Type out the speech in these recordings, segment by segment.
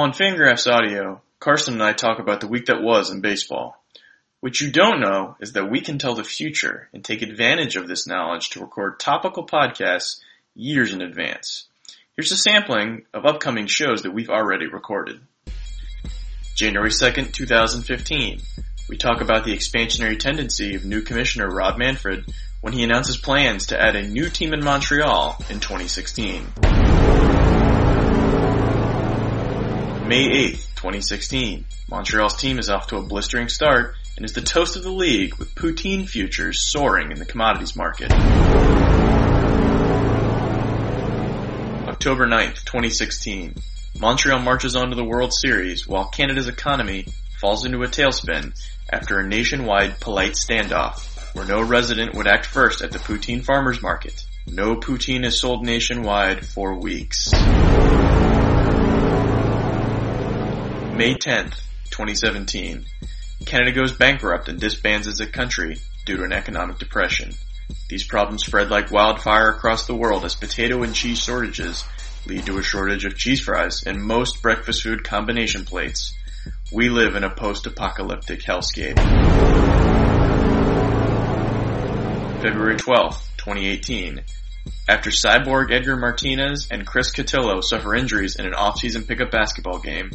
On Fangraphs Audio, Carson and I talk about the week that was in baseball. What you don't know is that we can tell the future and take advantage of this knowledge to record topical podcasts years in advance. Here's a sampling of upcoming shows that we've already recorded. January 2nd, 2015. We talk about the expansionary tendency of new commissioner Rob Manfred when he announces plans to add a new team in Montreal in 2016. May 8th, 2016. Montreal's team is off to a blistering start and is the toast of the league with poutine futures soaring in the commodities market. October 9th, 2016. Montreal marches on to the World Series while Canada's economy falls into a tailspin after a nationwide polite standoff where no resident would act first at the poutine farmers market. No poutine is sold nationwide for weeks. May 10th, 2017. Canada goes bankrupt and disbands as a country due to an economic depression. These problems spread like wildfire across the world as potato and cheese shortages lead to a shortage of cheese fries and most breakfast food combination plates. We live in a post-apocalyptic hellscape. February 12th, 2018. After Cyborg Edgar Martinez and Chris Cotillo suffer injuries in an off-season pickup basketball game,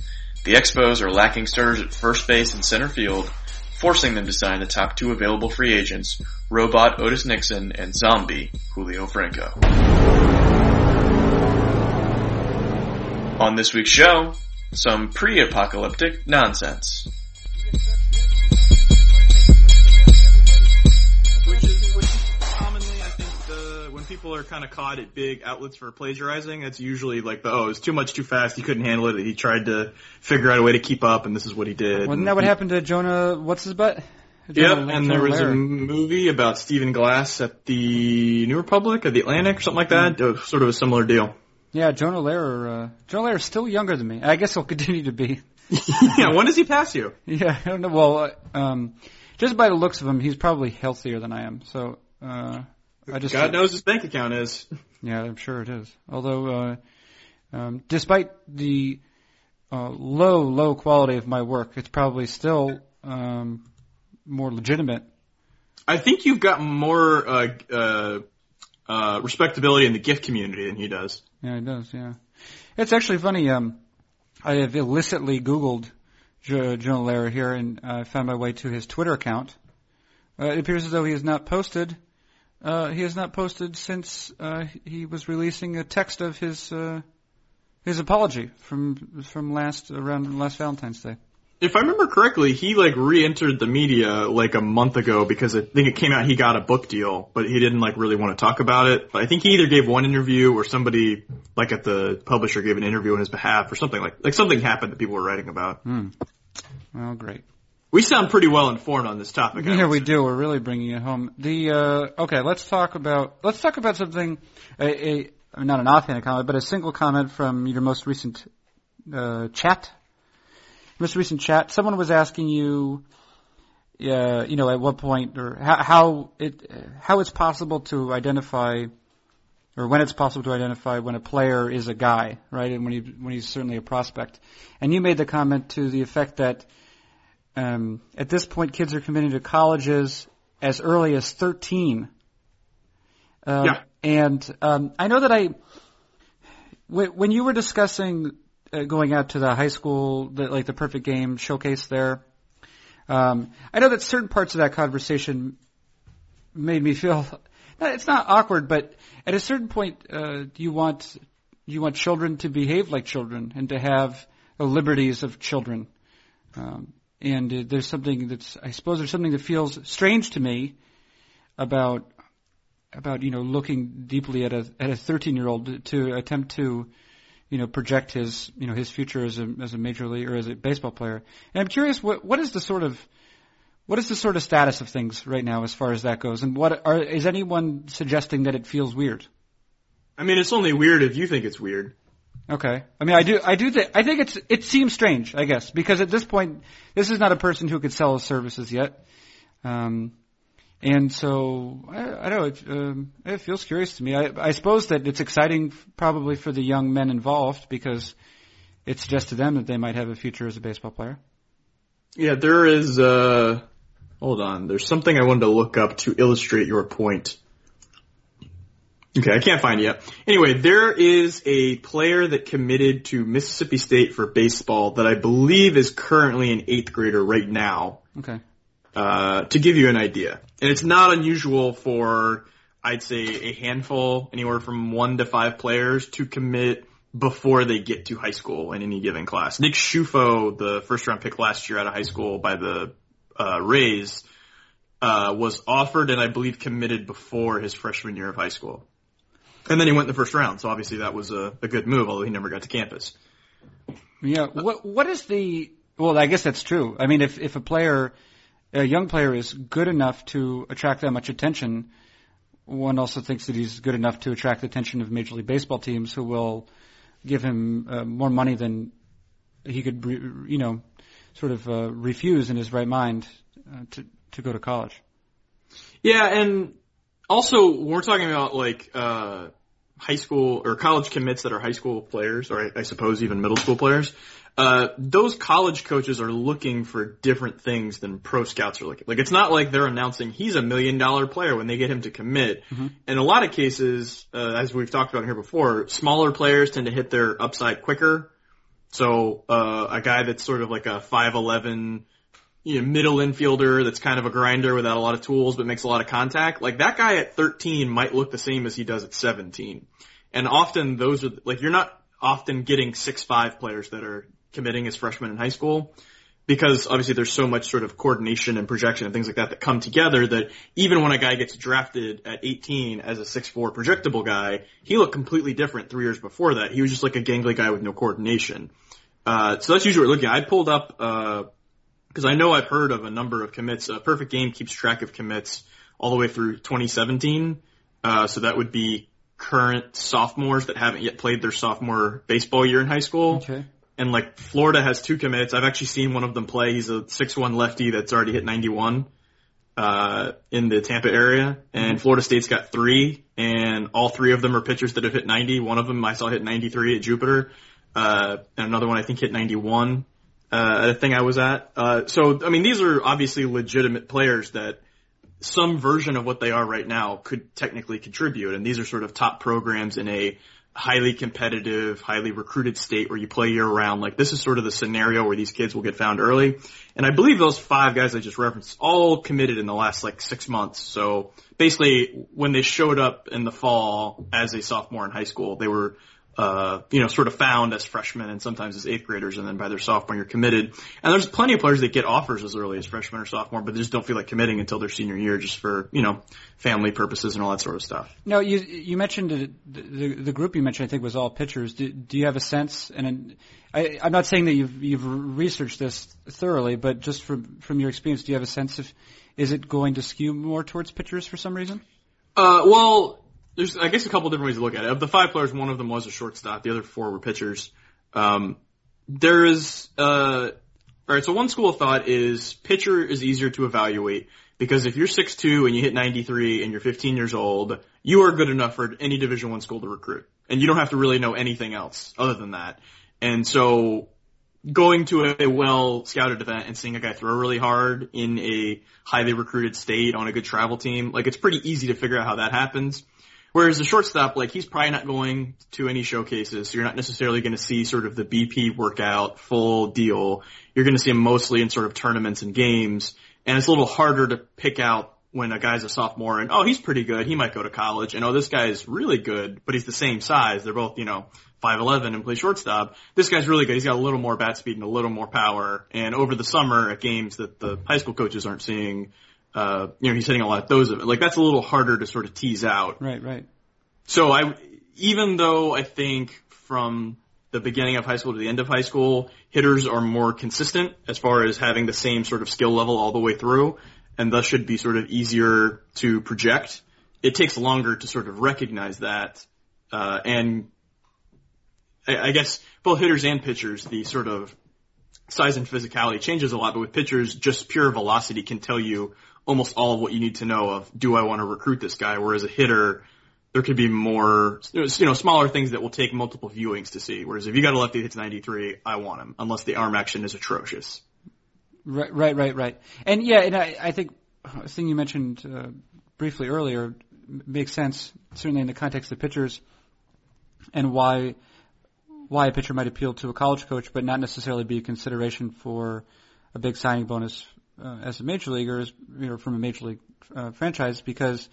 the Expos are lacking starters at first base and center field, forcing them to sign the top two available free agents, Robot Otis Nixon and Zombie Julio Franco. On this week's show, some pre-apocalyptic nonsense. People are kind of caught at big outlets for plagiarizing, it's usually like the, oh, it's too much too fast. He couldn't handle it. He tried to figure out a way to keep up, and this is what he did. Wasn't that what he, happened to Jonah? What's his butt? Yep, and there was a movie about Stephen Glass at the New Republic, or the Atlantic, or something like that. Mm. Sort of a similar deal. Yeah, Jonah Lehrer. Uh, Jonah Lehrer is still younger than me. I guess he'll continue to be. yeah, when does he pass you? Yeah, I don't know. Well, um, just by the looks of him, he's probably healthier than I am. So, uh, I just God knows his bank account is. Yeah, I'm sure it is. Although, uh, um, despite the uh, low, low quality of my work, it's probably still um, more legitimate. I think you've got more uh, uh, uh, respectability in the gift community than he does. Yeah, he does. Yeah, it's actually funny. Um, I have illicitly Googled jo- Jonah Lehrer here and I uh, found my way to his Twitter account. Uh, it appears as though he has not posted uh, he has not posted since uh, he was releasing a text of his uh, his apology from from last around last Valentine's Day. If I remember correctly, he like re-entered the media like a month ago because I think it came out he got a book deal, but he didn't like really want to talk about it. But I think he either gave one interview or somebody like at the publisher gave an interview on his behalf or something like like something happened that people were writing about. Hmm. Well, great. We sound pretty well informed on this topic. Yeah, we do. We're really bringing it home. The uh, okay, let's talk about let's talk about something. A, a not an offhand comment, but a single comment from your most recent uh, chat. Most recent chat. Someone was asking you, uh, you know, at what point or how, how it how it's possible to identify or when it's possible to identify when a player is a guy, right? And when he when he's certainly a prospect. And you made the comment to the effect that um, at this point, kids are committing to colleges as early as 13. Um, yeah. And um, I know that I, w- when you were discussing uh, going out to the high school, the, like the perfect game showcase there, um, I know that certain parts of that conversation made me feel. It's not awkward, but at a certain point, uh, you want you want children to behave like children and to have the liberties of children. Um, and uh, there's something that's I suppose there's something that feels strange to me about about you know looking deeply at a at a 13 year old to attempt to you know project his you know his future as a as a major league or as a baseball player. And I'm curious what what is the sort of what is the sort of status of things right now as far as that goes? And what are is anyone suggesting that it feels weird? I mean, it's only weird if you think it's weird. Okay. I mean, I do, I do think, I think it's, it seems strange, I guess, because at this point, this is not a person who could sell his services yet. Um, and so, I, I don't know, it, um, it feels curious to me. I, I suppose that it's exciting probably for the young men involved because, it suggests to them that they might have a future as a baseball player. Yeah, there is. Uh, hold on. There's something I wanted to look up to illustrate your point. Okay, I can't find it yet. Anyway, there is a player that committed to Mississippi State for baseball that I believe is currently an eighth grader right now. Okay. Uh, to give you an idea, and it's not unusual for I'd say a handful, anywhere from one to five players to commit before they get to high school in any given class. Nick Ciuffo, the first round pick last year out of high school by the uh, Rays, uh, was offered and I believe committed before his freshman year of high school. And then he went in the first round, so obviously that was a, a good move, although he never got to campus. Yeah. What What is the? Well, I guess that's true. I mean, if if a player, a young player, is good enough to attract that much attention, one also thinks that he's good enough to attract the attention of Major League Baseball teams who will give him uh, more money than he could, you know, sort of uh, refuse in his right mind uh, to to go to college. Yeah, and also we're talking about like uh, high school or college commits that are high school players, or I, I suppose even middle school players. Uh, those college coaches are looking for different things than pro scouts are looking. Like it's not like they're announcing he's a million dollar player when they get him to commit. Mm-hmm. In a lot of cases, uh, as we've talked about here before, smaller players tend to hit their upside quicker. So uh, a guy that's sort of like a five eleven, you know, middle infielder that's kind of a grinder without a lot of tools but makes a lot of contact. Like that guy at 13 might look the same as he does at 17. And often those are like you're not often getting six five players that are committing as freshmen in high school because obviously there's so much sort of coordination and projection and things like that that come together that even when a guy gets drafted at 18 as a 6'4 projectable guy, he looked completely different three years before that. He was just like a gangly guy with no coordination. Uh, so that's usually what we're looking at. I pulled up, uh, cause I know I've heard of a number of commits. Uh, Perfect Game keeps track of commits all the way through 2017. Uh, so that would be current sophomores that haven't yet played their sophomore baseball year in high school. Okay and like Florida has two commits. I've actually seen one of them play. He's a six one lefty that's already hit 91 uh, in the Tampa area, and mm-hmm. Florida State's got three, and all three of them are pitchers that have hit 90. One of them I saw hit 93 at Jupiter, uh, and another one I think hit 91 uh, at a thing I was at. Uh, so I mean, these are obviously legitimate players that some version of what they are right now could technically contribute, and these are sort of top programs in a highly competitive, highly recruited state where you play year round. Like this is sort of the scenario where these kids will get found early. And I believe those five guys I just referenced all committed in the last like six months. So basically when they showed up in the fall as a sophomore in high school, they were uh, you know, sort of found as freshmen and sometimes as eighth graders, and then by their sophomore you're committed. And there's plenty of players that get offers as early as freshman or sophomore, but they just don't feel like committing until their senior year, just for you know, family purposes and all that sort of stuff. No, you you mentioned the the, the group you mentioned, I think, was all pitchers. Do, do you have a sense? And I, I'm not saying that you've you've researched this thoroughly, but just from from your experience, do you have a sense of is it going to skew more towards pitchers for some reason? Uh, well, there's I guess a couple different ways to look at it. Of the five players, one of them was a shortstop. The other four were pitchers. Um, there is uh, all right. So one school of thought is pitcher is easier to evaluate because if you're 6'2 and you hit 93 and you're 15 years old, you are good enough for any Division One school to recruit, and you don't have to really know anything else other than that. And so going to a well scouted event and seeing a guy throw really hard in a highly recruited state on a good travel team, like it's pretty easy to figure out how that happens. Whereas the shortstop, like he's probably not going to any showcases, so you're not necessarily going to see sort of the BP workout full deal. You're going to see him mostly in sort of tournaments and games, and it's a little harder to pick out when a guy's a sophomore and oh he's pretty good, he might go to college, and oh this guy's really good, but he's the same size. They're both you know 5'11 and play shortstop. This guy's really good. He's got a little more bat speed and a little more power. And over the summer at games that the high school coaches aren't seeing, uh, you know, he's hitting a lot of those of it. Like that's a little harder to sort of tease out. Right, right. So I, even though I think from the beginning of high school to the end of high school, hitters are more consistent as far as having the same sort of skill level all the way through, and thus should be sort of easier to project. It takes longer to sort of recognize that, uh, and I, I guess both hitters and pitchers, the sort of size and physicality changes a lot, but with pitchers, just pure velocity can tell you almost all of what you need to know of, do I want to recruit this guy? Whereas a hitter, there could be more, you know, smaller things that will take multiple viewings to see. Whereas if you got a lefty that hits 93, I want him, unless the arm action is atrocious. Right, right, right, right. And yeah, and I, I think a thing you mentioned uh, briefly earlier makes sense, certainly in the context of pitchers, and why why a pitcher might appeal to a college coach, but not necessarily be a consideration for a big signing bonus uh, as a major leaguer, as, you know, from a major league uh, franchise, because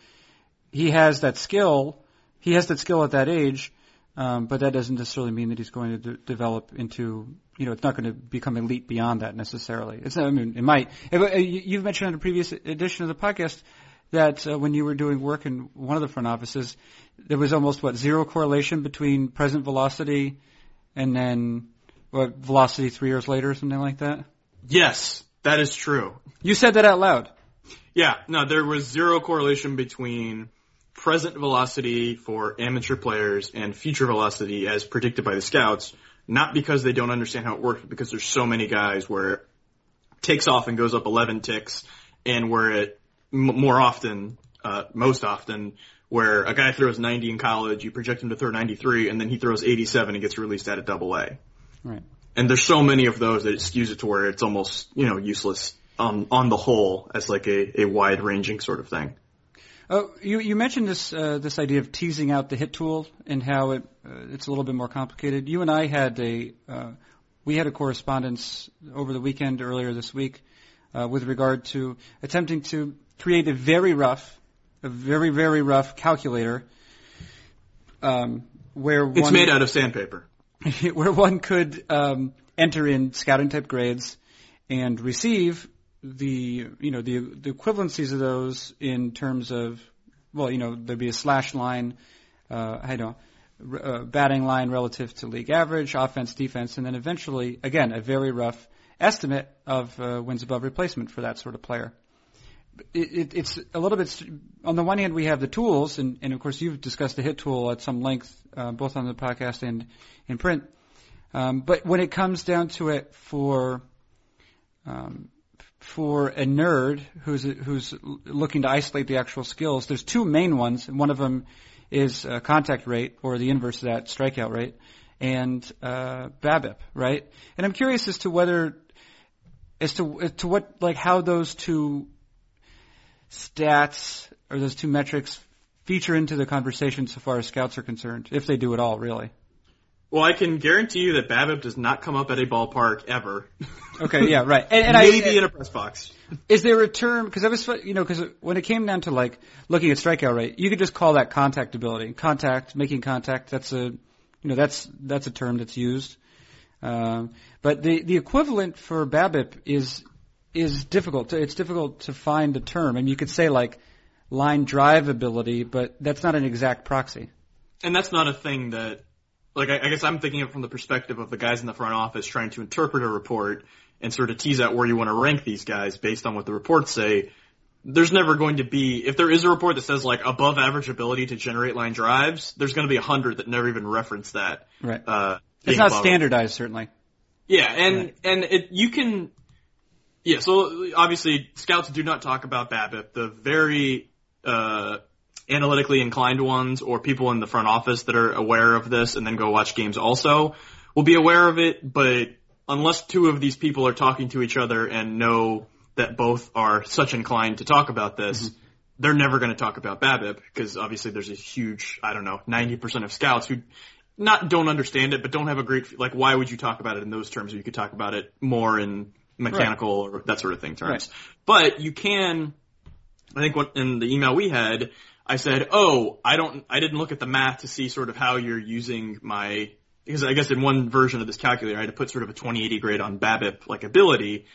he has that skill. He has that skill at that age, um, but that doesn't necessarily mean that he's going to de- develop into, you know, it's not going to become elite beyond that necessarily. It's not, I mean, it might. Uh, you've mentioned in a previous edition of the podcast that uh, when you were doing work in one of the front offices, there was almost what zero correlation between present velocity and then what velocity three years later or something like that. Yes, that is true. You said that out loud. Yeah, no, there was zero correlation between present velocity for amateur players and future velocity as predicted by the scouts, not because they don't understand how it works, but because there's so many guys where it takes off and goes up 11 ticks and where it m- more often, uh, most often, where a guy throws 90 in college, you project him to throw 93, and then he throws 87 and gets released at a double A. Right. And there's so many of those that it skews it to where it's almost, you know, useless um, on the whole as like a, a wide ranging sort of thing. Oh, you you mentioned this uh, this idea of teasing out the hit tool and how it uh, it's a little bit more complicated. You and I had a uh, we had a correspondence over the weekend earlier this week uh, with regard to attempting to create a very rough, a very very rough calculator um, where It's one, made out of sandpaper. where one could um, enter in scouting type grades and receive the you know the the equivalencies of those in terms of well you know there'd be a slash line uh, I don't know uh, batting line relative to league average offense defense and then eventually again a very rough estimate of uh, wins above replacement for that sort of player. It, it, it's a little bit on the one hand we have the tools and, and of course you've discussed the hit tool at some length uh, both on the podcast and in print. Um, but when it comes down to it for um, for a nerd who's who's looking to isolate the actual skills, there's two main ones. And one of them is uh, contact rate, or the inverse of that, strikeout rate, and uh, BABIP, right? And I'm curious as to whether, as to as to what like how those two stats or those two metrics feature into the conversation so far as scouts are concerned, if they do at all, really. Well, I can guarantee you that BABIP does not come up at a ballpark ever. Okay, yeah, right. And, and Maybe I, in a press box. Is there a term? Because I was, you know, because when it came down to like looking at strikeout rate, you could just call that contact ability. Contact, making contact. That's a, you know, that's that's a term that's used. Um, but the the equivalent for BABIP is is difficult. To, it's difficult to find a term. I mean, you could say like line drive ability, but that's not an exact proxy. And that's not a thing that, like, I, I guess I'm thinking of it from the perspective of the guys in the front office trying to interpret a report and sort of tease out where you want to rank these guys based on what the reports say. There's never going to be, if there is a report that says like above average ability to generate line drives, there's going to be a hundred that never even reference that. Right. Uh, It's not standardized, certainly. Yeah, and Right. and it you can yeah, so obviously scouts do not talk about BABIP. The very uh analytically inclined ones or people in the front office that are aware of this and then go watch games also will be aware of it, but unless two of these people are talking to each other and know that both are such inclined to talk about this, they're never going to talk about BABIP because obviously there's a huge, I don't know, 90% of scouts who not don't understand it, but don't have a great like. Why would you talk about it in those terms? Or you could talk about it more in mechanical or that sort of thing terms. But you can. I think what in the email we had, I said, "Oh, I don't. I didn't look at the math to see sort of how you're using my." Because I guess in one version of this calculator, I had to put sort of a 2080 grade on BABIP like ability,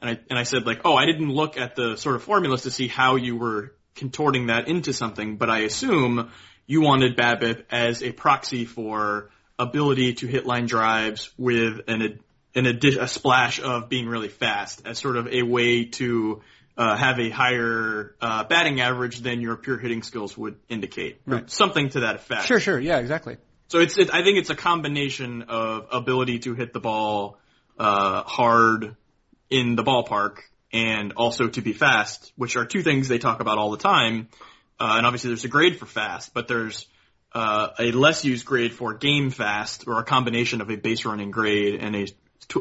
and I and I said like, "Oh, I didn't look at the sort of formulas to see how you were contorting that into something, but I assume you wanted BABIP as a proxy for ability to hit line drives with an an a splash of being really fast as sort of a way to uh, have a higher uh, batting average than your pure hitting skills would indicate, Right. something to that effect. Sure, sure, yeah, exactly. So it's it, I think it's a combination of ability to hit the ball uh, hard in the ballpark and also to be fast, which are two things they talk about all the time. Uh, and obviously there's a grade for fast, but there's uh, a less used grade for game fast or a combination of a base running grade and a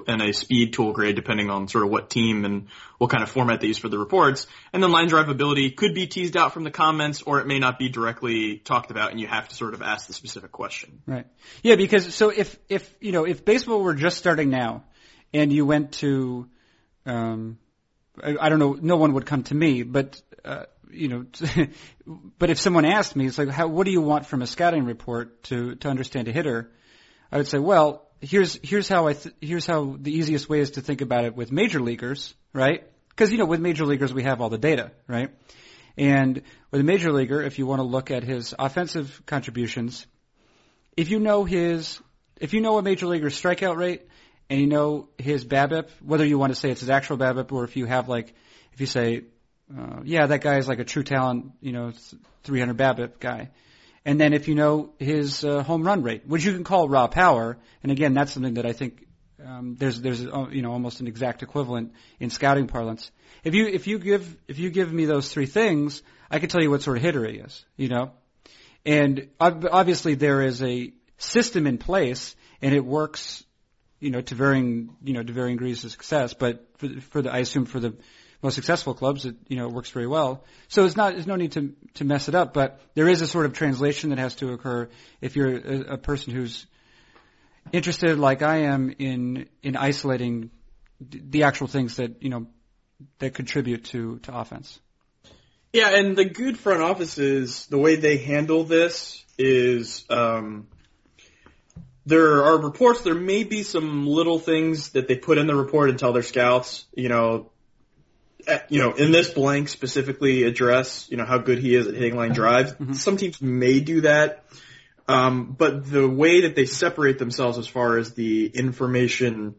and a speed tool grade depending on sort of what team and what kind of format they use for the reports. And then line drive ability could be teased out from the comments or it may not be directly talked about and you have to sort of ask the specific question. Right. Yeah, because so if if you know if baseball were just starting now and you went to um I, I don't know no one would come to me but uh, you know, but if someone asked me, it's like, how, what do you want from a scouting report to to understand a hitter? I would say, well, here's here's how I th- here's how the easiest way is to think about it with major leaguers, right? Because you know, with major leaguers we have all the data, right? And with a major leaguer, if you want to look at his offensive contributions, if you know his if you know a major leaguer's strikeout rate and you know his BABIP, whether you want to say it's his actual BABIP or if you have like if you say uh, yeah, that guy is like a true talent, you know, 300 BABIP guy. And then if you know his uh, home run rate, which you can call raw power, and again, that's something that I think um, there's there's uh, you know almost an exact equivalent in scouting parlance. If you if you give if you give me those three things, I can tell you what sort of hitter he is. You know, and obviously there is a system in place, and it works, you know, to varying you know to varying degrees of success. But for, for the I assume for the most successful clubs, it you know works very well. So it's not there's no need to to mess it up, but there is a sort of translation that has to occur if you're a, a person who's interested, like I am, in in isolating the actual things that you know that contribute to to offense. Yeah, and the good front offices, the way they handle this is. Um, there are reports. There may be some little things that they put in the report and tell their scouts. You know, you know, in this blank specifically address, you know, how good he is at hitting line drives. Mm-hmm. Some teams may do that. Um, but the way that they separate themselves as far as the information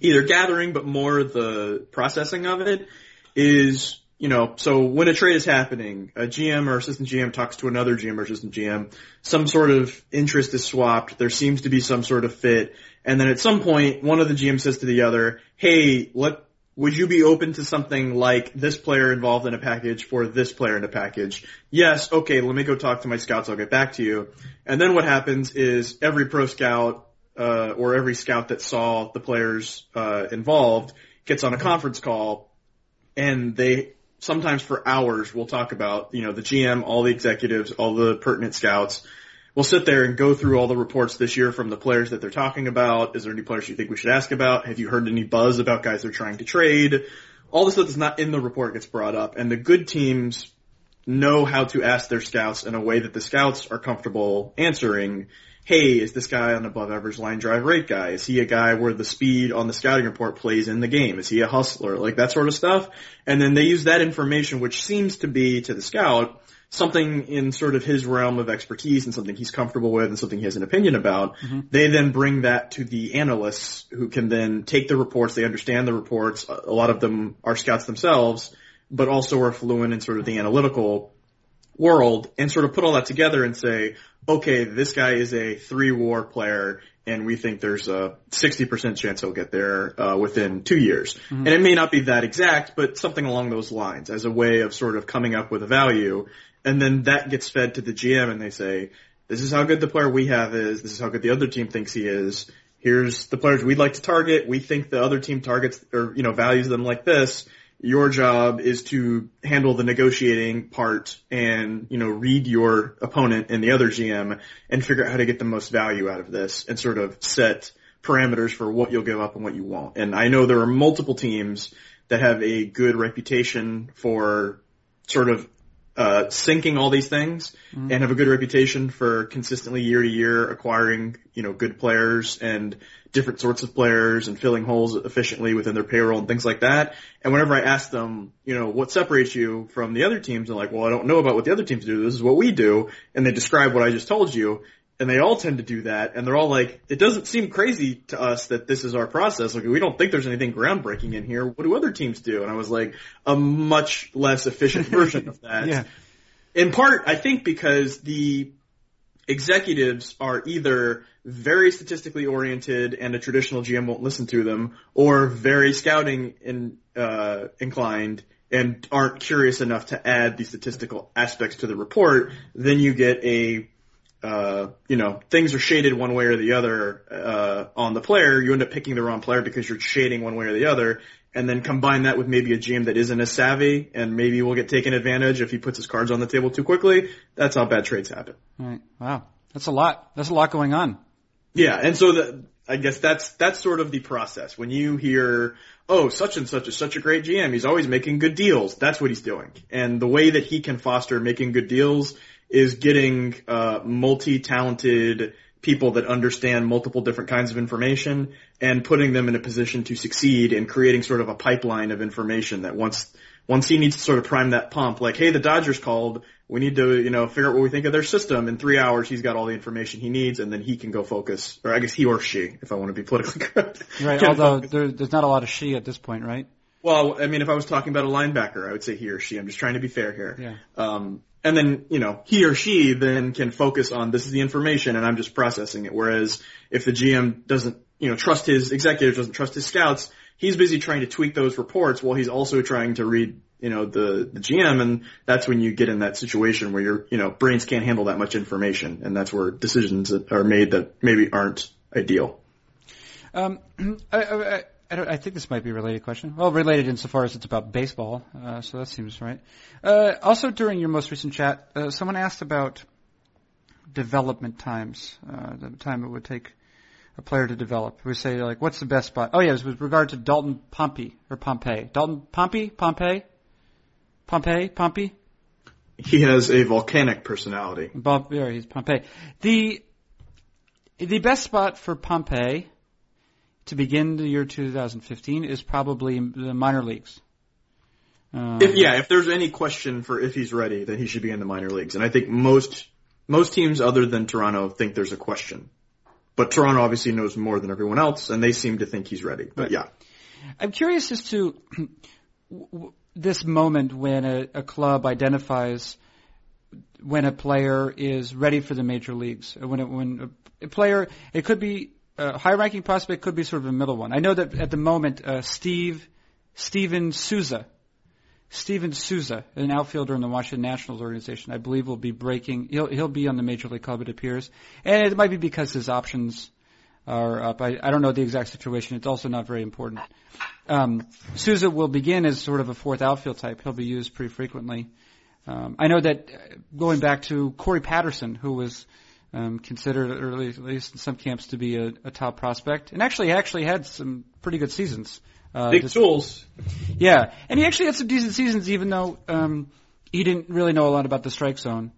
either gathering, but more the processing of it is, you know, so when a trade is happening, a GM or assistant GM talks to another GM or assistant GM, some sort of interest is swapped, there seems to be some sort of fit, and then at some point, one of the GMs says to the other, hey, let, would you be open to something like this player involved in a package for this player in a package? Yes, okay, let me go talk to my scouts, I'll get back to you. And then what happens is every pro scout, uh, or every scout that saw the players, uh, involved gets on a conference call and they sometimes for hours will talk about, you know, the GM, all the executives, all the pertinent scouts, we'll sit there and go through all the reports this year from the players that they're talking about. Is there any players you think we should ask about? Have you heard any buzz about guys they're trying to trade? All the stuff that's not in the report gets brought up, and the good teams know how to ask their scouts in a way that the scouts are comfortable answering. Hey, is this guy an above average line drive rate guy? Is he a guy where the speed on the scouting report plays in the game? Is he a hustler? Like that sort of stuff. And then they use that information, which seems to be to the scout, something in sort of his realm of expertise and something he's comfortable with and something he has an opinion about, mm-hmm. they then bring that to the analysts who can then take the reports, they understand the reports, a lot of them are scouts themselves, but also are fluent in sort of the analytical world and sort of put all that together and say, okay, this guy is a three war player and we think there's a 60% chance he'll get there uh, within two years. Mm-hmm. And it may not be that exact, but something along those lines as a way of sort of coming up with a value and then that gets fed to the GM and they say, this is how good the player we have is, this is how good the other team thinks he is, here's the players we'd like to target, we think the other team targets or, you know, values them like this, your job is to handle the negotiating part and, you know, read your opponent and the other GM and figure out how to get the most value out of this and sort of set parameters for what you'll give up and what you won't. And I know there are multiple teams that have a good reputation for sort of uh, syncing all these things mm-hmm. and have a good reputation for consistently year to year acquiring, you know, good players and different sorts of players and filling holes efficiently within their payroll and things like that. And whenever I ask them, you know, what separates you from the other teams, they're like, well, I don't know about what the other teams do. This is what we do. And they describe what I just told you and they all tend to do that, and they're all like, it doesn't seem crazy to us that this is our process. Like, we don't think there's anything groundbreaking in here. What do other teams do? And I was like, a much less efficient version of that. Yeah. In part, I think because the executives are either very statistically oriented and a traditional GM won't listen to them, or very scouting in, uh, inclined and aren't curious enough to add the statistical aspects to the report, then you get a uh, you know, things are shaded one way or the other uh, on the player, you end up picking the wrong player because you're shading one way or the other. And then combine that with maybe a GM that isn't as savvy and maybe will get taken advantage if he puts his cards on the table too quickly. That's how bad trades happen. Right. Wow. That's a lot. That's a lot going on. Yeah, and so the, I guess that's that's sort of the process. When you hear, oh, such and such is such a great GM, he's always making good deals. That's what he's doing. And the way that he can foster making good deals is getting uh, multi-talented people that understand multiple different kinds of information and putting them in a position to succeed and creating sort of a pipeline of information that once once he needs to sort of prime that pump, like, hey, the Dodgers called, we need to, you know, figure out what we think of their system. In three hours, he's got all the information he needs, and then he can go focus, or I guess he or she, if I want to be politically correct. Right. Although there, there's not a lot of she at this point, right? Well, I mean, if I was talking about a linebacker, I would say he or she. I'm just trying to be fair here. Yeah. Um, and then, you know, he or she then can focus on this is the information and I'm just processing it. Whereas if the GM doesn't, you know, trust his executives, doesn't trust his scouts, he's busy trying to tweak those reports while he's also trying to read, you know, the, the GM and that's when you get in that situation where your, you know, brains can't handle that much information and that's where decisions are made that maybe aren't ideal. Um, I, I, I, don't, I think this might be a related question. Well, related insofar as it's about baseball, uh, so that seems right. Uh, also, during your most recent chat, uh, someone asked about development times, uh, the time it would take a player to develop. We say like, what's the best spot? Oh yeah, it was with regard to Dalton Pompey or Pompey. Dalton Pompey, Pompey, Pompey, Pompey. He has a volcanic personality. Bob, yeah, he's Pompey. The the best spot for Pompey to begin the year 2015 is probably the minor leagues. Um, if, yeah, if there's any question for if he's ready, then he should be in the minor leagues. And I think most most teams other than Toronto think there's a question. But Toronto obviously knows more than everyone else, and they seem to think he's ready. But yeah. I'm curious as to this moment when a, a club identifies when a player is ready for the major leagues. When it, when a player, it could be a high-ranking prospect, could be sort of a middle one. I know that at the moment, uh, Steve Steven Souza, Steven Souza, an outfielder in the Washington Nationals organization, I believe will be breaking. He'll he'll be on the major league club, it appears, and it might be because his options are up. I, I don't know the exact situation. It's also not very important. Um, Souza will begin as sort of a fourth outfield type. He'll be used pretty frequently. Um, I know that uh, going back to Corey Patterson, who was um, considered, or at least in some camps, to be a, a top prospect, and actually actually had some pretty good seasons. Uh, Big tools. Yeah, and he actually had some decent seasons, even though um, he didn't really know a lot about the strike zone.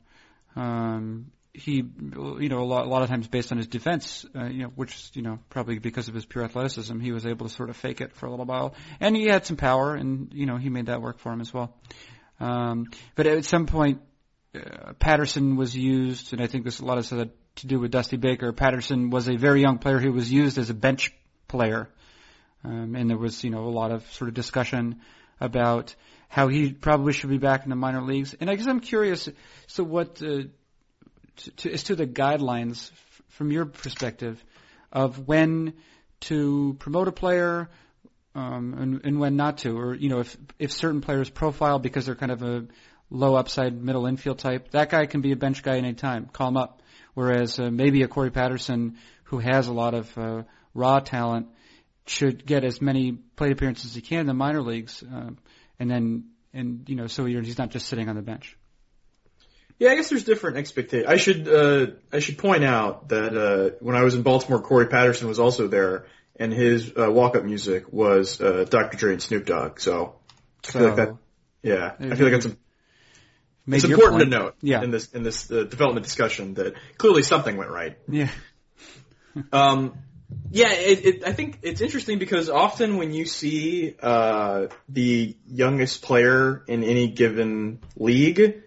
Um, he, you know, a lot, a lot of times based on his defense, uh, you know, which, you know, probably because of his pure athleticism, he was able to sort of fake it for a little while. And he had some power, and, you know, he made that work for him as well. Um, but at some point, uh, Patterson was used, and I think this a lot has to do with Dusty Baker. Patterson was a very young player who was used as a bench player um, and there was, you know, a lot of sort of discussion about how he probably should be back in the minor leagues. And I guess I'm curious, so what, uh, to, to, as to the guidelines f- from your perspective of when to promote a player, um, and, and when not to, or you know, if if certain players profile because they're kind of a low upside middle infield type, that guy can be a bench guy any time. Call him up. Whereas uh, maybe a Corey Patterson who has a lot of uh, raw talent should get as many plate appearances as he can in the minor leagues, uh, and then and you know so he's not just sitting on the bench. Yeah, I guess there's different expectations. I should uh, I should point out that uh, when I was in Baltimore, Corey Patterson was also there, and his uh, walk-up music was uh, Dr. Dre and Snoop Dogg. So, I feel like that. Yeah, I feel like that's a, it's important to note yeah. in this in this uh, development discussion that clearly something went right. Yeah. um, yeah, it, it, I think it's interesting because often when you see uh, the youngest player in any given league,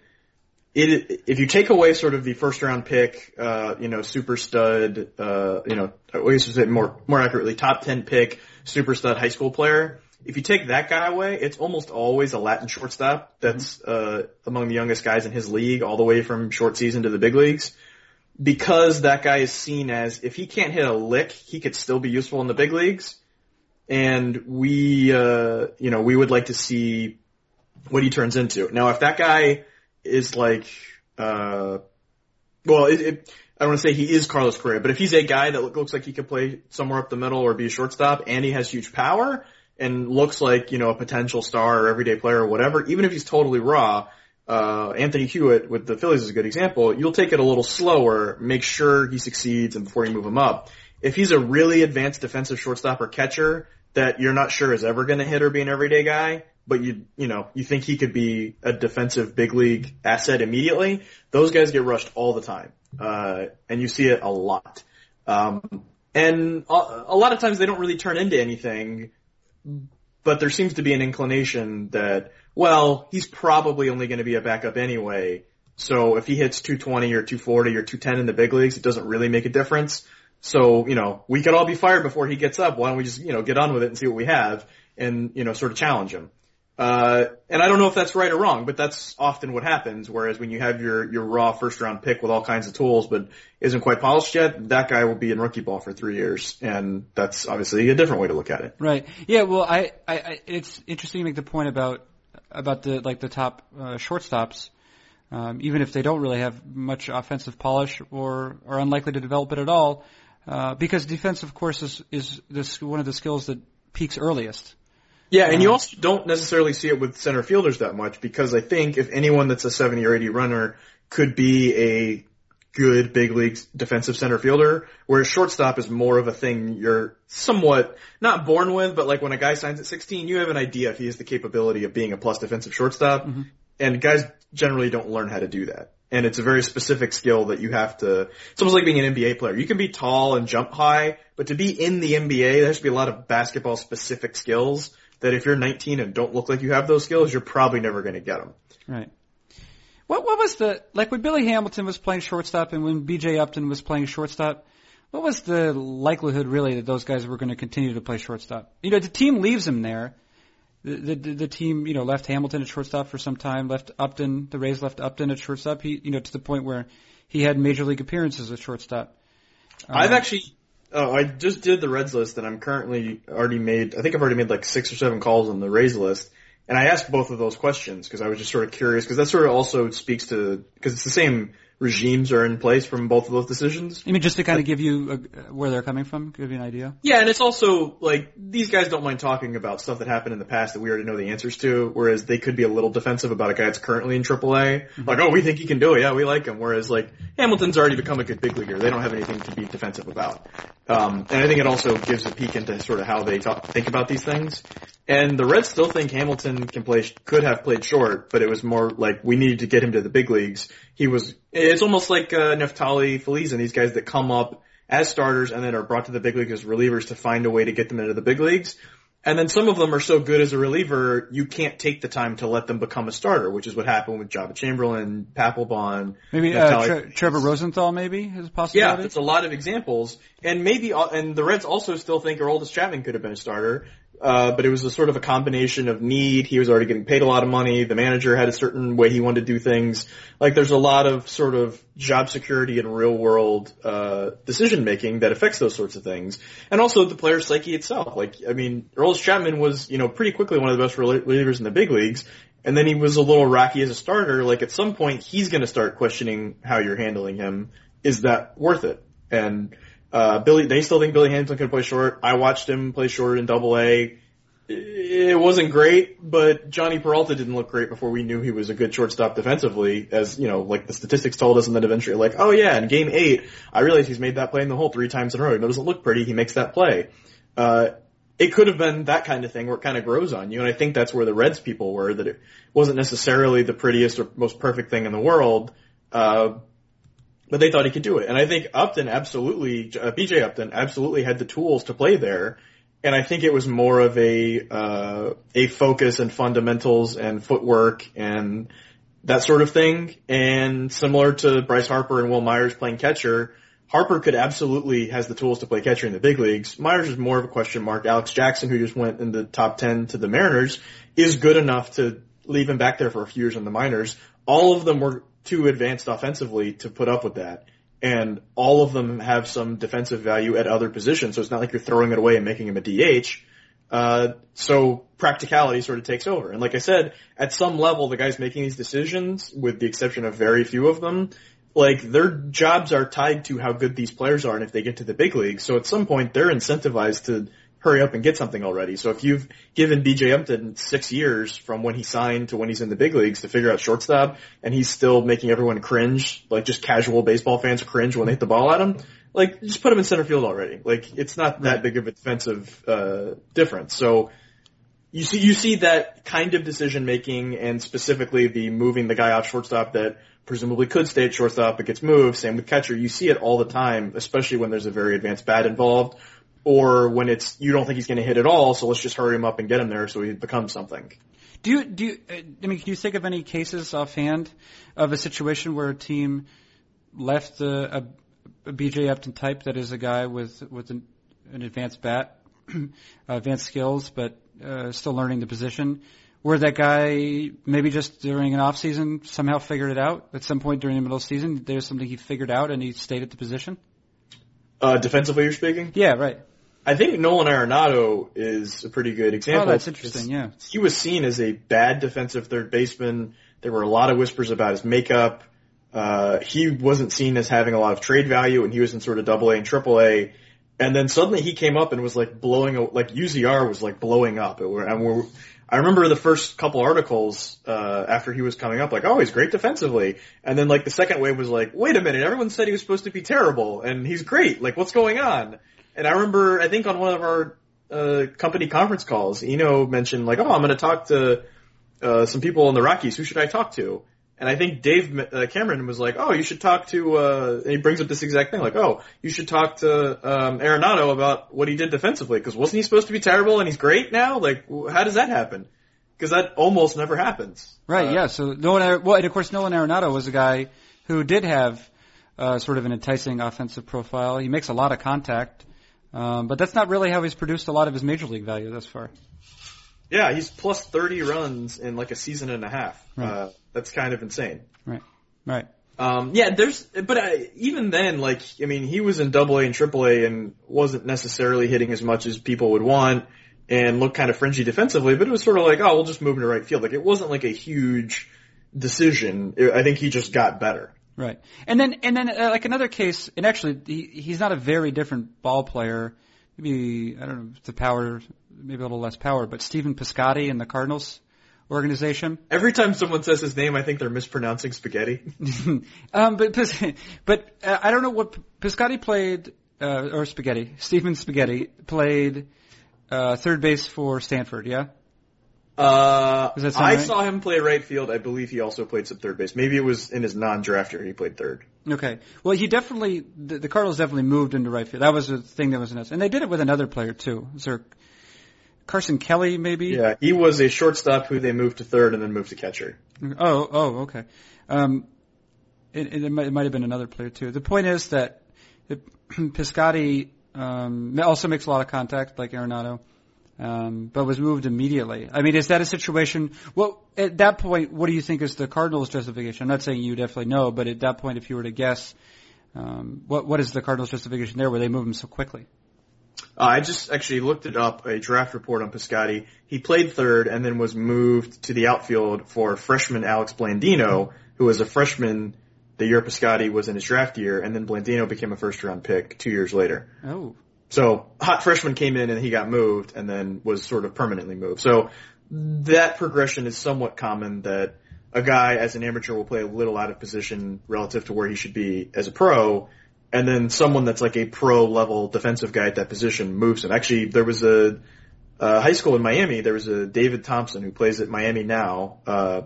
it if you take away sort of the first round pick, uh, you know, super stud, uh, you know, I guess to say more more accurately, top ten pick, super stud high school player. If you take that guy away, it's almost always a Latin shortstop that's uh, among the youngest guys in his league, all the way from short season to the big leagues because that guy is seen as if he can't hit a lick, he could still be useful in the big leagues. And we, uh, you know, we would like to see what he turns into. Now, if that guy is like, uh, well, it, it, I don't want to say he is Carlos Correa, but if he's a guy that looks like he could play somewhere up the middle or be a shortstop and he has huge power and looks like, you know, a potential star or everyday player or whatever, even if he's totally raw, uh, Anthony Hewitt with the Phillies is a good example. You'll take it a little slower, make sure he succeeds and before you move him up. If he's a really advanced defensive shortstop or catcher that you're not sure is ever going to hit or be an everyday guy, but you you know you think he could be a defensive big league asset immediately. Those guys get rushed all the time, uh, and you see it a lot. Um, and a, a lot of times they don't really turn into anything, but there seems to be an inclination that well he's probably only going to be a backup anyway. So if he hits 220 or 240 or 210 in the big leagues, it doesn't really make a difference. So, you know, we could all be fired before he gets up. Why don't we just, you know, get on with it and see what we have and, you know, sort of challenge him. Uh, and I don't know if that's right or wrong, but that's often what happens. Whereas when you have your, your raw first round pick with all kinds of tools, but isn't quite polished yet, that guy will be in rookie ball for three years. And that's obviously a different way to look at it. Right. Yeah. Well, I, I, I it's interesting to make the point about, about the, like the top, uh, shortstops. Um, even if they don't really have much offensive polish or are unlikely to develop it at all, uh, because defense, of course, is, is this one of the skills that peaks earliest. Yeah, and you also don't necessarily see it with center fielders that much because I think if anyone that's a 70 or 80 runner could be a good big league defensive center fielder, whereas shortstop is more of a thing you're somewhat not born with, but like when a guy signs at 16, you have an idea if he has the capability of being a plus defensive shortstop, mm-hmm. and guys generally don't learn how to do that. And it's a very specific skill that you have to, it's almost like being an NBA player. You can be tall and jump high, but to be in the NBA, there has to be a lot of basketball specific skills that if you're 19 and don't look like you have those skills, you're probably never going to get them. Right. What what was the like when Billy Hamilton was playing shortstop and when B.J. Upton was playing shortstop? What was the likelihood really that those guys were going to continue to play shortstop? You know, the team leaves him there. The, the the team, you know, left Hamilton at shortstop for some time. Left Upton, the Rays left Upton at shortstop. He, you know, to the point where he had major league appearances at shortstop. Um, I've actually Oh, I just did the Reds list, and I'm currently already made. I think I've already made like six or seven calls on the Rays list, and I asked both of those questions because I was just sort of curious because that sort of also speaks to because it's the same regimes are in place from both of those decisions. You mean just to kind of give you a, where they're coming from, give you an idea? Yeah, and it's also like these guys don't mind talking about stuff that happened in the past that we already know the answers to, whereas they could be a little defensive about a guy that's currently in AAA. Mm-hmm. Like, oh, we think he can do it. Yeah, we like him. Whereas like Hamilton's already become a good big leaguer. They don't have anything to be defensive about. Um, and I think it also gives a peek into sort of how they talk, think about these things. And the Reds still think Hamilton can play, could have played short, but it was more like we needed to get him to the big leagues. He was, it's almost like uh, Neftali Feliz and these guys that come up as starters and then are brought to the big leagues as relievers to find a way to get them into the big leagues. And then some of them are so good as a reliever, you can't take the time to let them become a starter, which is what happened with Joba Chamberlain, Papelbon. Maybe uh, Tre- Trevor Rosenthal, maybe is a possibility. Yeah, it's a lot of examples, and maybe uh, and the Reds also still think Aroldis Chapman could have been a starter. Uh, but it was a sort of a combination of need. He was already getting paid a lot of money. The manager had a certain way he wanted to do things. Like there's a lot of sort of job security and real world, uh, decision making that affects those sorts of things. And also the player's psyche itself. Like, I mean, Aroldis Chapman was, you know, pretty quickly one of the best relievers in the big leagues. And then he was a little rocky as a starter. Like at some point he's going to start questioning how you're handling him. Is that worth it? And, uh, Billy, they still think Billy Hamilton could play short. I watched him play short in Double A. It wasn't great, but Jhonny Peralta didn't look great before we knew he was a good shortstop defensively. As you know, like the statistics told us, and then eventually, like, oh yeah, in Game Eight, I realized he's made that play in the hole three times in a row. It doesn't look pretty. He makes that play. Uh, it could have been that kind of thing where it kind of grows on you, and I think that's where the Reds people were. That it wasn't necessarily the prettiest or most perfect thing in the world. Uh, but they thought he could do it. And I think Upton absolutely, uh, BJ Upton absolutely had the tools to play there. And I think it was more of a, uh, a focus and fundamentals and footwork and that sort of thing. And similar to Bryce Harper and Wil Myers playing catcher, Harper could absolutely has the tools to play catcher in the big leagues. Myers is more of a question mark. Alex Jackson, who just went in the top 10 to the Mariners, is good enough to leave him back there for a few years in the minors. All of them were too advanced offensively to put up with that. And all of them have some defensive value at other positions, so it's not like you're throwing it away and making him a DH. Uh, so practicality sort of takes over. And like I said, at some level, the guys making these decisions, with the exception of very few of them, like their jobs are tied to how good these players are and if they get to the big leagues. So at some point they're incentivized to hurry up and get something already. So if you've given BJ Upton six years from when he signed to when he's in the big leagues to figure out shortstop and he's still making everyone cringe, like just casual baseball fans cringe when they hit the ball at him, like just put him in center field already. Like it's not that big of a defensive, uh, difference. So you see, you see that kind of decision making and specifically the moving the guy off shortstop that presumably could stay at shortstop but gets moved. Same with catcher. You see it all the time, especially when there's a very advanced bat involved or when it's you don't think he's going to hit at all, so let's just hurry him up and get him there so he becomes something. Do you do? You, uh, I mean, can you think of any cases offhand of a situation where a team left a, a, a BJ Upton type that is a guy with with an, an advanced bat, advanced skills, but uh, still learning the position? Where that guy maybe just during an off season somehow figured it out at some point during the middle of the season, there's something he figured out and he stayed at the position. Uh, defensively, you're speaking. Yeah, right. I think Nolan Arenado is a pretty good example. Oh, that's interesting. Yeah, he was seen as a bad defensive third baseman. There were a lot of whispers about his makeup. Uh, he wasn't seen as having a lot of trade value, and he was in sort of Double A and Triple A. And then suddenly he came up and was like blowing, like UZR was like blowing up. and we're, I remember the first couple articles uh, after he was coming up, like, oh, he's great defensively, and then like the second wave was like, wait a minute, everyone said he was supposed to be terrible, and he's great. Like, what's going on? And I remember, I think on one of our uh, company conference calls, Eno mentioned like, "Oh, I'm going to talk to uh, some people in the Rockies. Who should I talk to?" And I think Dave uh, Cameron was like, "Oh, you should talk to." Uh, and he brings up this exact thing, like, "Oh, you should talk to um, Arenado about what he did defensively, because wasn't he supposed to be terrible and he's great now? Like, how does that happen?" Because that almost never happens. Right. Uh, yeah. So no Nolan, well, and of course, Nolan Arenado was a guy who did have uh, sort of an enticing offensive profile. He makes a lot of contact. Um, but that's not really how he's produced a lot of his major league value thus far. Yeah, he's plus 30 runs in like a season and a half. Right. Uh, that's kind of insane. Right. Right. Um, yeah, there's, but uh, even then, like, I mean, he was in Double A and Triple A and wasn't necessarily hitting as much as people would want, and looked kind of fringy defensively. But it was sort of like, oh, we'll just move him to right field. Like, it wasn't like a huge decision. I think he just got better. Right. And then, and then, uh, like another case, and actually, he, he's not a very different ball player. Maybe, I don't know, the power, maybe a little less power, but Stephen Piscotty in the Cardinals organization. Every time someone says his name, I think they're mispronouncing spaghetti. um, but, but, uh, I don't know what, Piscotty played, uh, or spaghetti, Stephen Spaghetti played, uh, third base for Stanford, yeah? Uh, I right? saw him play right field. I believe he also played some third base. Maybe it was in his non-draft year he played third. Okay. Well, he definitely the, the Cardinals definitely moved into right field. That was a thing that was announced, and they did it with another player too. Is there Carson Kelly maybe? Yeah, he was a shortstop who they moved to third and then moved to catcher. Oh, oh, okay. Um, it, it, might, it might have been another player too. The point is that it, Piscotty um, also makes a lot of contact, like Arenado um, but was moved immediately. I mean, is that a situation? Well, at that point, what do you think is the Cardinals' justification? I'm not saying you definitely know, but at that point, if you were to guess, um, what what is the Cardinals' justification there, where they move him so quickly? Uh, I just actually looked it up, a draft report on Piscotty. He played third and then was moved to the outfield for freshman Alex Blandino, who was a freshman the year Piscotty was in his draft year, and then Blandino became a first round pick two years later. Oh. So hot freshman came in and he got moved and then was sort of permanently moved. So that progression is somewhat common that a guy as an amateur will play a little out of position relative to where he should be as a pro. And then someone that's like a pro level defensive guy at that position moves him. Actually, there was a, high school in Miami. There was a David Thompson who plays at Miami now. Uh,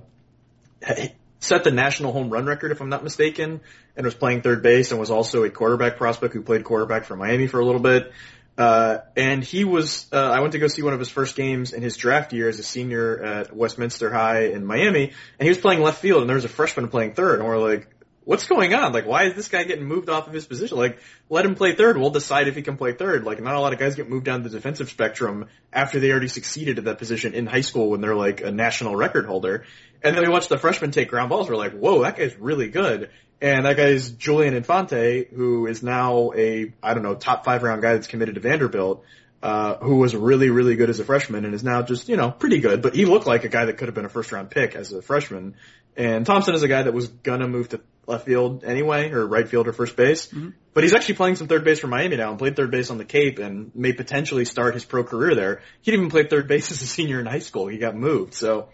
set the national home run record, if I'm not mistaken, and was playing third base and was also a quarterback prospect who played quarterback for Miami for a little bit. Uh, and he was, uh, I went to go see one of his first games in his draft year as a senior at Westminster High in Miami, and he was playing left field, and there was a freshman playing third, and we're like, what's going on? Like, why is this guy getting moved off of his position? Like, let him play third. We'll decide if he can play third. Like, not a lot of guys get moved down the defensive spectrum after they already succeeded at that position in high school when they're like a national record holder. And then we watch the freshman take ground balls. We're like, whoa, that guy's really good. And that guy's Julian Infante, who is now a, I don't know, top five round guy that's committed to Vanderbilt. Uh, who was really, really good as a freshman and is now just, you know, pretty good, but he looked like a guy that could have been a first round pick as a freshman. And Thompson is a guy that was gonna move to left field anyway, or right field or first base. Mhm. But he's actually playing some third base for Miami now and played third base on the Cape and may potentially start his pro career there. He didn't even play third base as a senior in high school. He got moved. So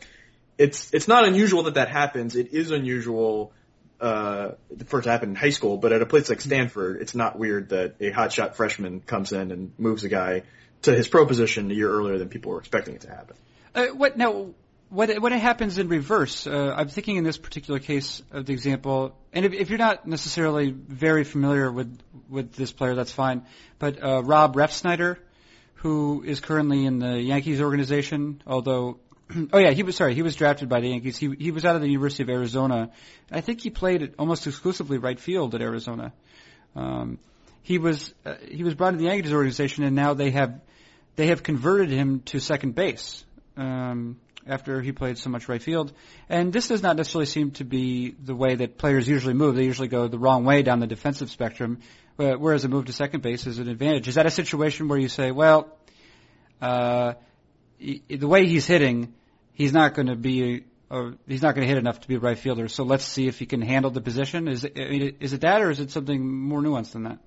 it's, it's not unusual that that happens. It is unusual, uh, for it to happen in high school, but at a place like Stanford, it's not weird that a hotshot freshman comes in and moves a guy to his pro position a year earlier than people were expecting it to happen. Uh, what now? When it happens in reverse, uh, I'm thinking in this particular case of the example, and if, if you're not necessarily very familiar with with this player, that's fine. But uh, Rob Refsnyder, who is currently in the Yankees organization, although, oh yeah, he was sorry, he was drafted by the Yankees. He he was out of the University of Arizona. I think he played almost exclusively right field at Arizona. Um, he was uh, he was brought into the Yankees organization, and now they have they have converted him to second base. Um, after he played so much right field. And this does not necessarily seem to be the way that players usually move. They usually go the wrong way down the defensive spectrum, whereas a move to second base is an advantage. Is that a situation where you say, well, uh, he, the way he's hitting, he's not going to be, or he's not going to hit enough to be a right fielder. So let's see if he can handle the position. Is it, I mean, is it that, or is it something more nuanced than that?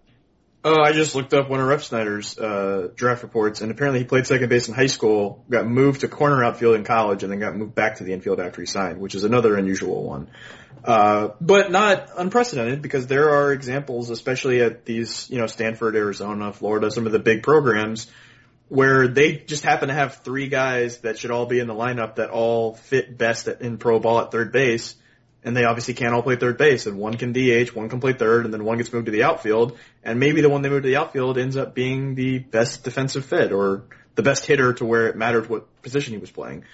Oh, I just looked up one of Refsnyder's uh, draft reports, and apparently he played second base in high school, got moved to corner outfield in college, and then got moved back to the infield after he signed, which is another unusual one. Uh, but not unprecedented because there are examples, especially at these, you know, Stanford, Arizona, Florida, some of the big programs, where they just happen to have three guys that should all be in the lineup that all fit best in pro ball at third base and they obviously can't all play third base, and one can DH, one can play third, and then one gets moved to the outfield, and maybe the one they moved to the outfield ends up being the best defensive fit or the best hitter to where it mattered what position he was playing.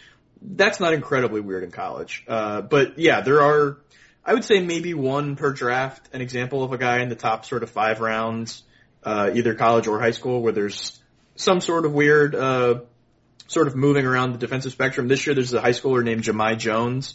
That's not incredibly weird in college, uh, but yeah, there are. I would say maybe one per draft, an example of a guy in the top sort of five rounds, uh, either college or high school, where there's some sort of weird, uh, sort of moving around the defensive spectrum. This year, there's a high schooler named Jahmai Jones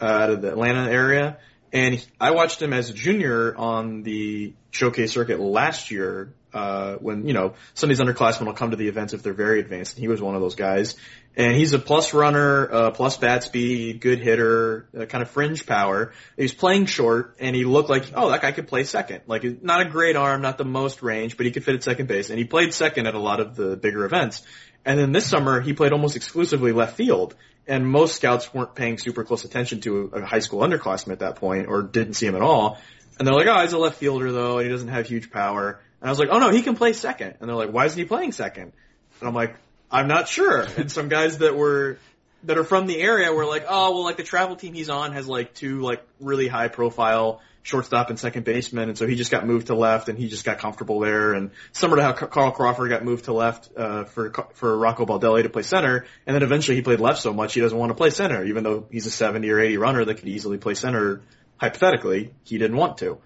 uh, out of the Atlanta area. And he, I watched him as a junior on the showcase circuit last year, uh, when, you know, some of these underclassmen will come to the events if they're very advanced, and he was one of those guys. And he's a plus runner, uh, plus bat speed, good hitter, uh, kind of fringe power. He's playing short, and he looked like, oh, that guy could play second. Like, not a great arm, not the most range, but he could fit at second base. And he played second at a lot of the bigger events. And then this summer, he played almost exclusively left field and most scouts weren't paying super close attention to a high school underclassman at that point or didn't see him at all. And they're like, oh, he's a left fielder though, and he doesn't have huge power. And I was like, oh no, he can play second. And they're like, why isn't he playing second? And I'm like, I'm not sure. And some guys that were, that are from the area were like, oh, well, like the travel team he's on has like two like really high profile shortstop and second baseman, and so he just got moved to left, and he just got comfortable there. And similar to how Carl Crawford got moved to left uh, for for Rocco Baldelli to play center, and then eventually he played left so much he doesn't want to play center, even though he's a 70 or 80 runner that could easily play center. Hypothetically, he didn't want to.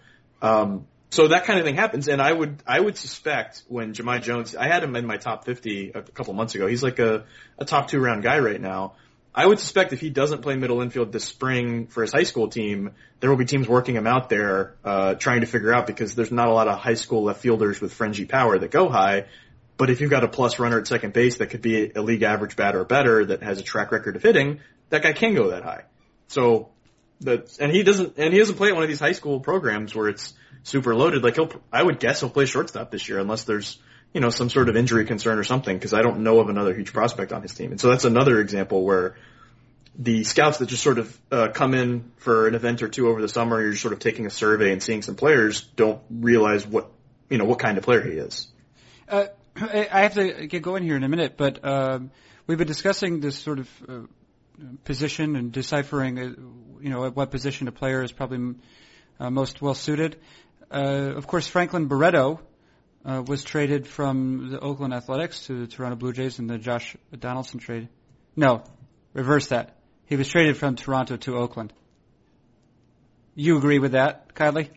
Um, so that kind of thing happens, and I would I would suspect when Jahmai Jones, I had him in my top 50 a couple months ago. He's like a a top two round guy right now. I would suspect if he doesn't play middle infield this spring for his high school team, there will be teams working him out there, uh, trying to figure out because there's not a lot of high school left fielders with fringy power that go high. But if you've got a plus runner at second base that could be a league average batter or better that has a track record of hitting, that guy can go that high. So that, and he doesn't, and he doesn't play at one of these high school programs where it's super loaded. Like he'll, I would guess he'll play shortstop this year unless there's, you know, some sort of injury concern or something because I don't know of another huge prospect on his team. And so that's another example where the scouts that just sort of uh, come in for an event or two over the summer, you're sort of taking a survey and seeing some players, don't realize what, you know, what kind of player he is. Uh, I have to get going here in a minute, but um, we've been discussing this sort of uh, position and deciphering, uh, you know, at what position a player is probably uh, most well suited. Uh, of course, Franklin Barreto uh, was traded from the Oakland Athletics to the Toronto Blue Jays in the Josh Donaldson trade. No, reverse that. He was traded from Toronto to Oakland. You agree with that, Kiley?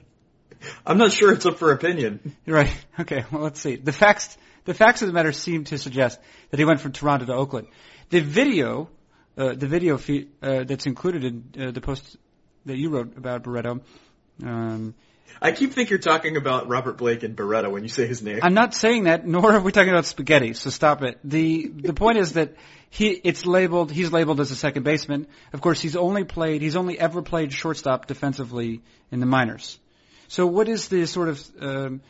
I'm not sure it's up for opinion. Right. Okay. Well, let's see. The facts, the facts of the matter seem to suggest that he went from Toronto to Oakland. The video, uh, the video feed, uh, that's included in uh, the post that you wrote about Barreto, um, I keep thinking you're talking about Robert Blake and Baretta when you say his name. I'm not saying that, nor are we talking about spaghetti. So stop it. the The point is that he it's labeled. He's labeled as a second baseman. Of course, he's only played. He's only ever played shortstop defensively in the minors. So what is the sort of um,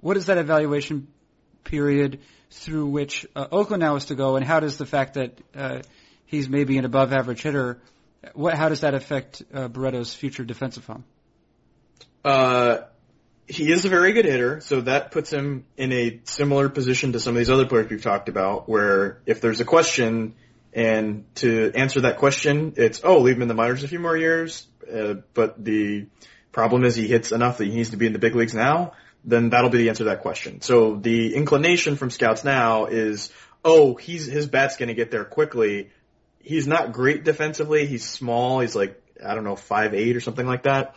what is that evaluation period through which uh, Oakland now is to go, and how does the fact that uh, he's maybe an above average hitter, what how does that affect uh, future defensive home? Uh, he is a very good hitter, so that puts him in a similar position to some of these other players we've talked about, where if there's a question and to answer that question, it's, oh, leave him in the minors a few more years, uh, but the problem is he hits enough that he needs to be in the big leagues now, then that'll be the answer to that question. So the inclination from scouts now is, oh, he's, his bat's gonna get there quickly. He's not great defensively, he's small, he's like, I don't know, five eight or something like that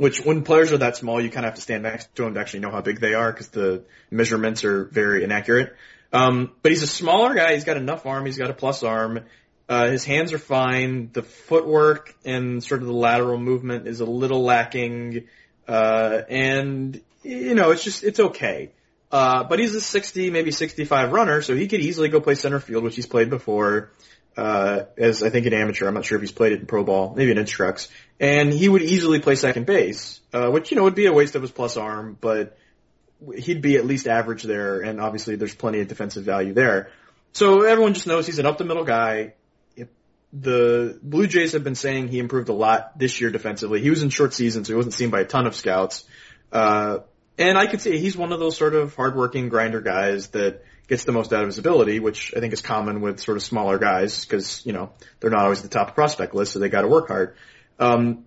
which when players are that small, you kind of have to stand next to them to actually know how big they are because the measurements are very inaccurate. Um, but he's a smaller guy. He's got enough arm. He's got a plus arm. Uh, his hands are fine. The footwork and sort of the lateral movement is a little lacking. Uh, and, you know, it's just, it's okay. Uh, but he's a 60, maybe 65 runner, so he could easily go play center field, which he's played before uh, as I think an amateur. I'm not sure if he's played it in pro ball, maybe in instructs. And he would easily play second base, uh, which, you know, would be a waste of his plus arm, but he'd be at least average there. And obviously there's plenty of defensive value there. So everyone just knows he's an up the middle guy. The Blue Jays have been saying he improved a lot this year defensively. He was in short season, so he wasn't seen by a ton of scouts. Uh, and I could say he's one of those sort of hardworking grinder guys that gets the most out of his ability, which I think is common with sort of smaller guys because, you know, they're not always the top prospect list, so they gotta work hard. Um,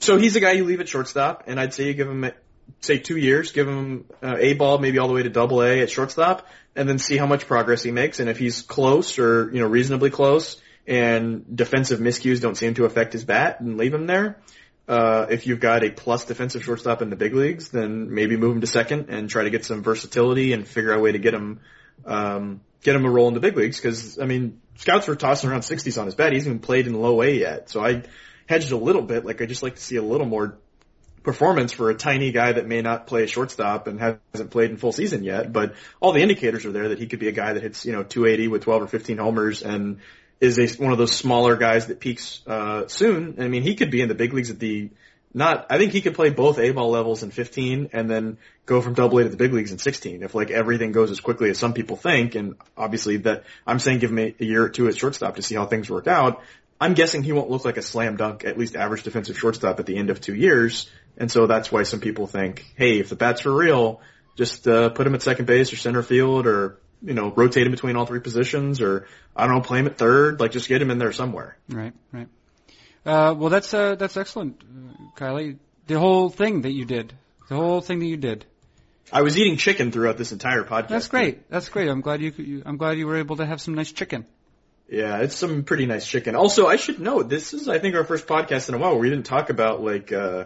so he's a guy you leave at shortstop, and I'd say you give him, say two years, give him uh, A ball, maybe all the way to double A at shortstop, and then see how much progress he makes, and if he's close or, you know, reasonably close, and defensive miscues don't seem to affect his bat, and leave him there. Uh, if you've got a plus defensive shortstop in the big leagues, then maybe move him to second and try to get some versatility and figure out a way to get him um, get him a role in the big leagues because I mean scouts were tossing around 60s on his bat. He hasn't even played in low A yet, so I hedged a little bit. Like I just like to see a little more performance for a tiny guy that may not play shortstop and hasn't played in full season yet. But all the indicators are there that he could be a guy that hits you know 280 with 12 or 15 homers and is a, one of those smaller guys that peaks uh, soon. I mean, he could be in the big leagues at the not, I think he could play both A ball levels in 15 and then go from double A to the big leagues in 16 if like everything goes as quickly as some people think. And obviously that, I'm saying give him a, a year or two at shortstop to see how things work out. I'm guessing he won't look like a slam dunk, at least average defensive shortstop at the end of two years. And so that's why some people think, hey, if the bat's for real, just, uh, put him at second base or center field or, you know, rotate him between all three positions or, I don't know, play him at third, like just get him in there somewhere. Right, right. Uh, well, that's uh, that's excellent, uh, Kiley. The whole thing that you did, the whole thing that you did. I was eating chicken throughout this entire podcast. That's great. That's great. I'm glad you, you I'm glad you were able to have some nice chicken. Yeah, it's some pretty nice chicken. Also, I should note this is I think our first podcast in a while where we didn't talk about like uh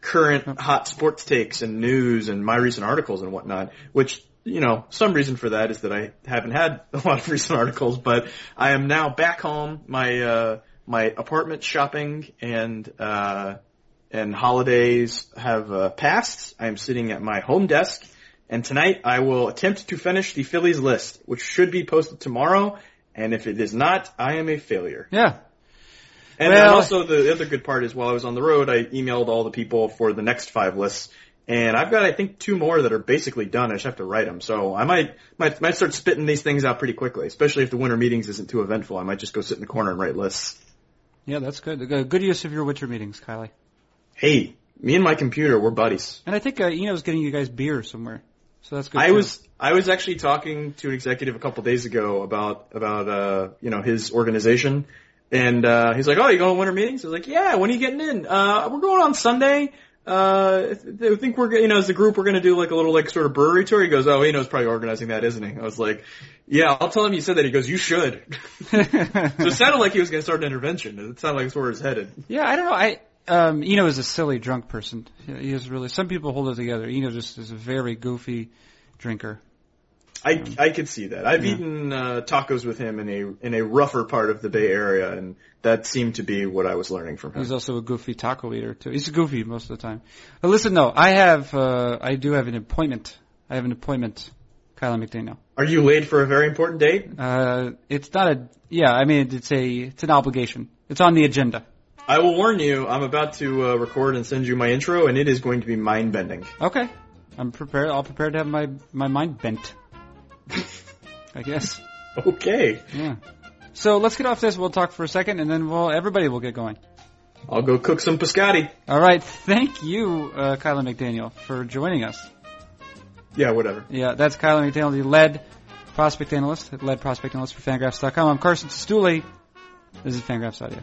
current hot sports takes and news and my recent articles and whatnot, which you know, some reason for that is that I haven't had a lot of recent articles, but I am now back home. My uh my apartment shopping and uh, and holidays have uh, passed. I am sitting at my home desk, and tonight I will attempt to finish the Phillies list, which should be posted tomorrow. And if it is not, I am a failure. Yeah. And well, also the other good part is while I was on the road, I emailed all the people for the next five lists. And I've got, I think, two more that are basically done. I just have to write them. So I might, might, might start spitting these things out pretty quickly, especially if the winter meetings isn't too eventful. I might just go sit in the corner and write lists. Yeah, that's good. Good use of your winter meetings, Kiley. Hey, me and my computer, we're buddies. And I think uh, Eno's getting you guys beer somewhere, so that's good. I too. was I was actually talking to an executive a couple days ago about about uh you know his organization, and uh he's like, oh, you going to winter meetings? I was like, yeah. When are you getting in? Uh, we're going on Sunday. Uh, I think we're, gonna you know, as a group, we're going to do like a little like sort of brewery tour. He goes, oh, Eno's probably organizing that, isn't he? I was like, yeah, I'll tell him you said that. He goes, you should. so it sounded like he was going to start an intervention. It sounded like it's where it's headed. Yeah, I don't know. I, um, Eno is a silly drunk person. He is really, some people hold it together. Eno just is a very goofy drinker. I I could see that. I've eaten uh, tacos with him in a in a rougher part of the Bay Area, and that seemed to be what I was learning from him. He's also a goofy taco eater too. He's goofy most of the time. But listen, no, I have, uh, I do have an appointment. I have an appointment, Kiley McDaniel. Are you late for a very important date? Uh, it's not a, yeah, I mean, it's a, it's an obligation. It's on the agenda. I will warn you. I'm about to uh, record and send you my intro, and it is going to be mind bending. Okay. I'm prepared, I'll prepare to have my, my mind bent. I guess. Okay. Yeah. So let's get off this. We'll talk for a second, and then we'll everybody will get going. I'll go cook some pescati. All right. Thank you, uh, Kiley McDaniel, for joining us. Yeah, whatever. Yeah, that's Kiley McDaniel, the lead prospect analyst, lead prospect analyst for Fangraphs.com. I'm Carson Cistulli. This is Fangraphs Audio.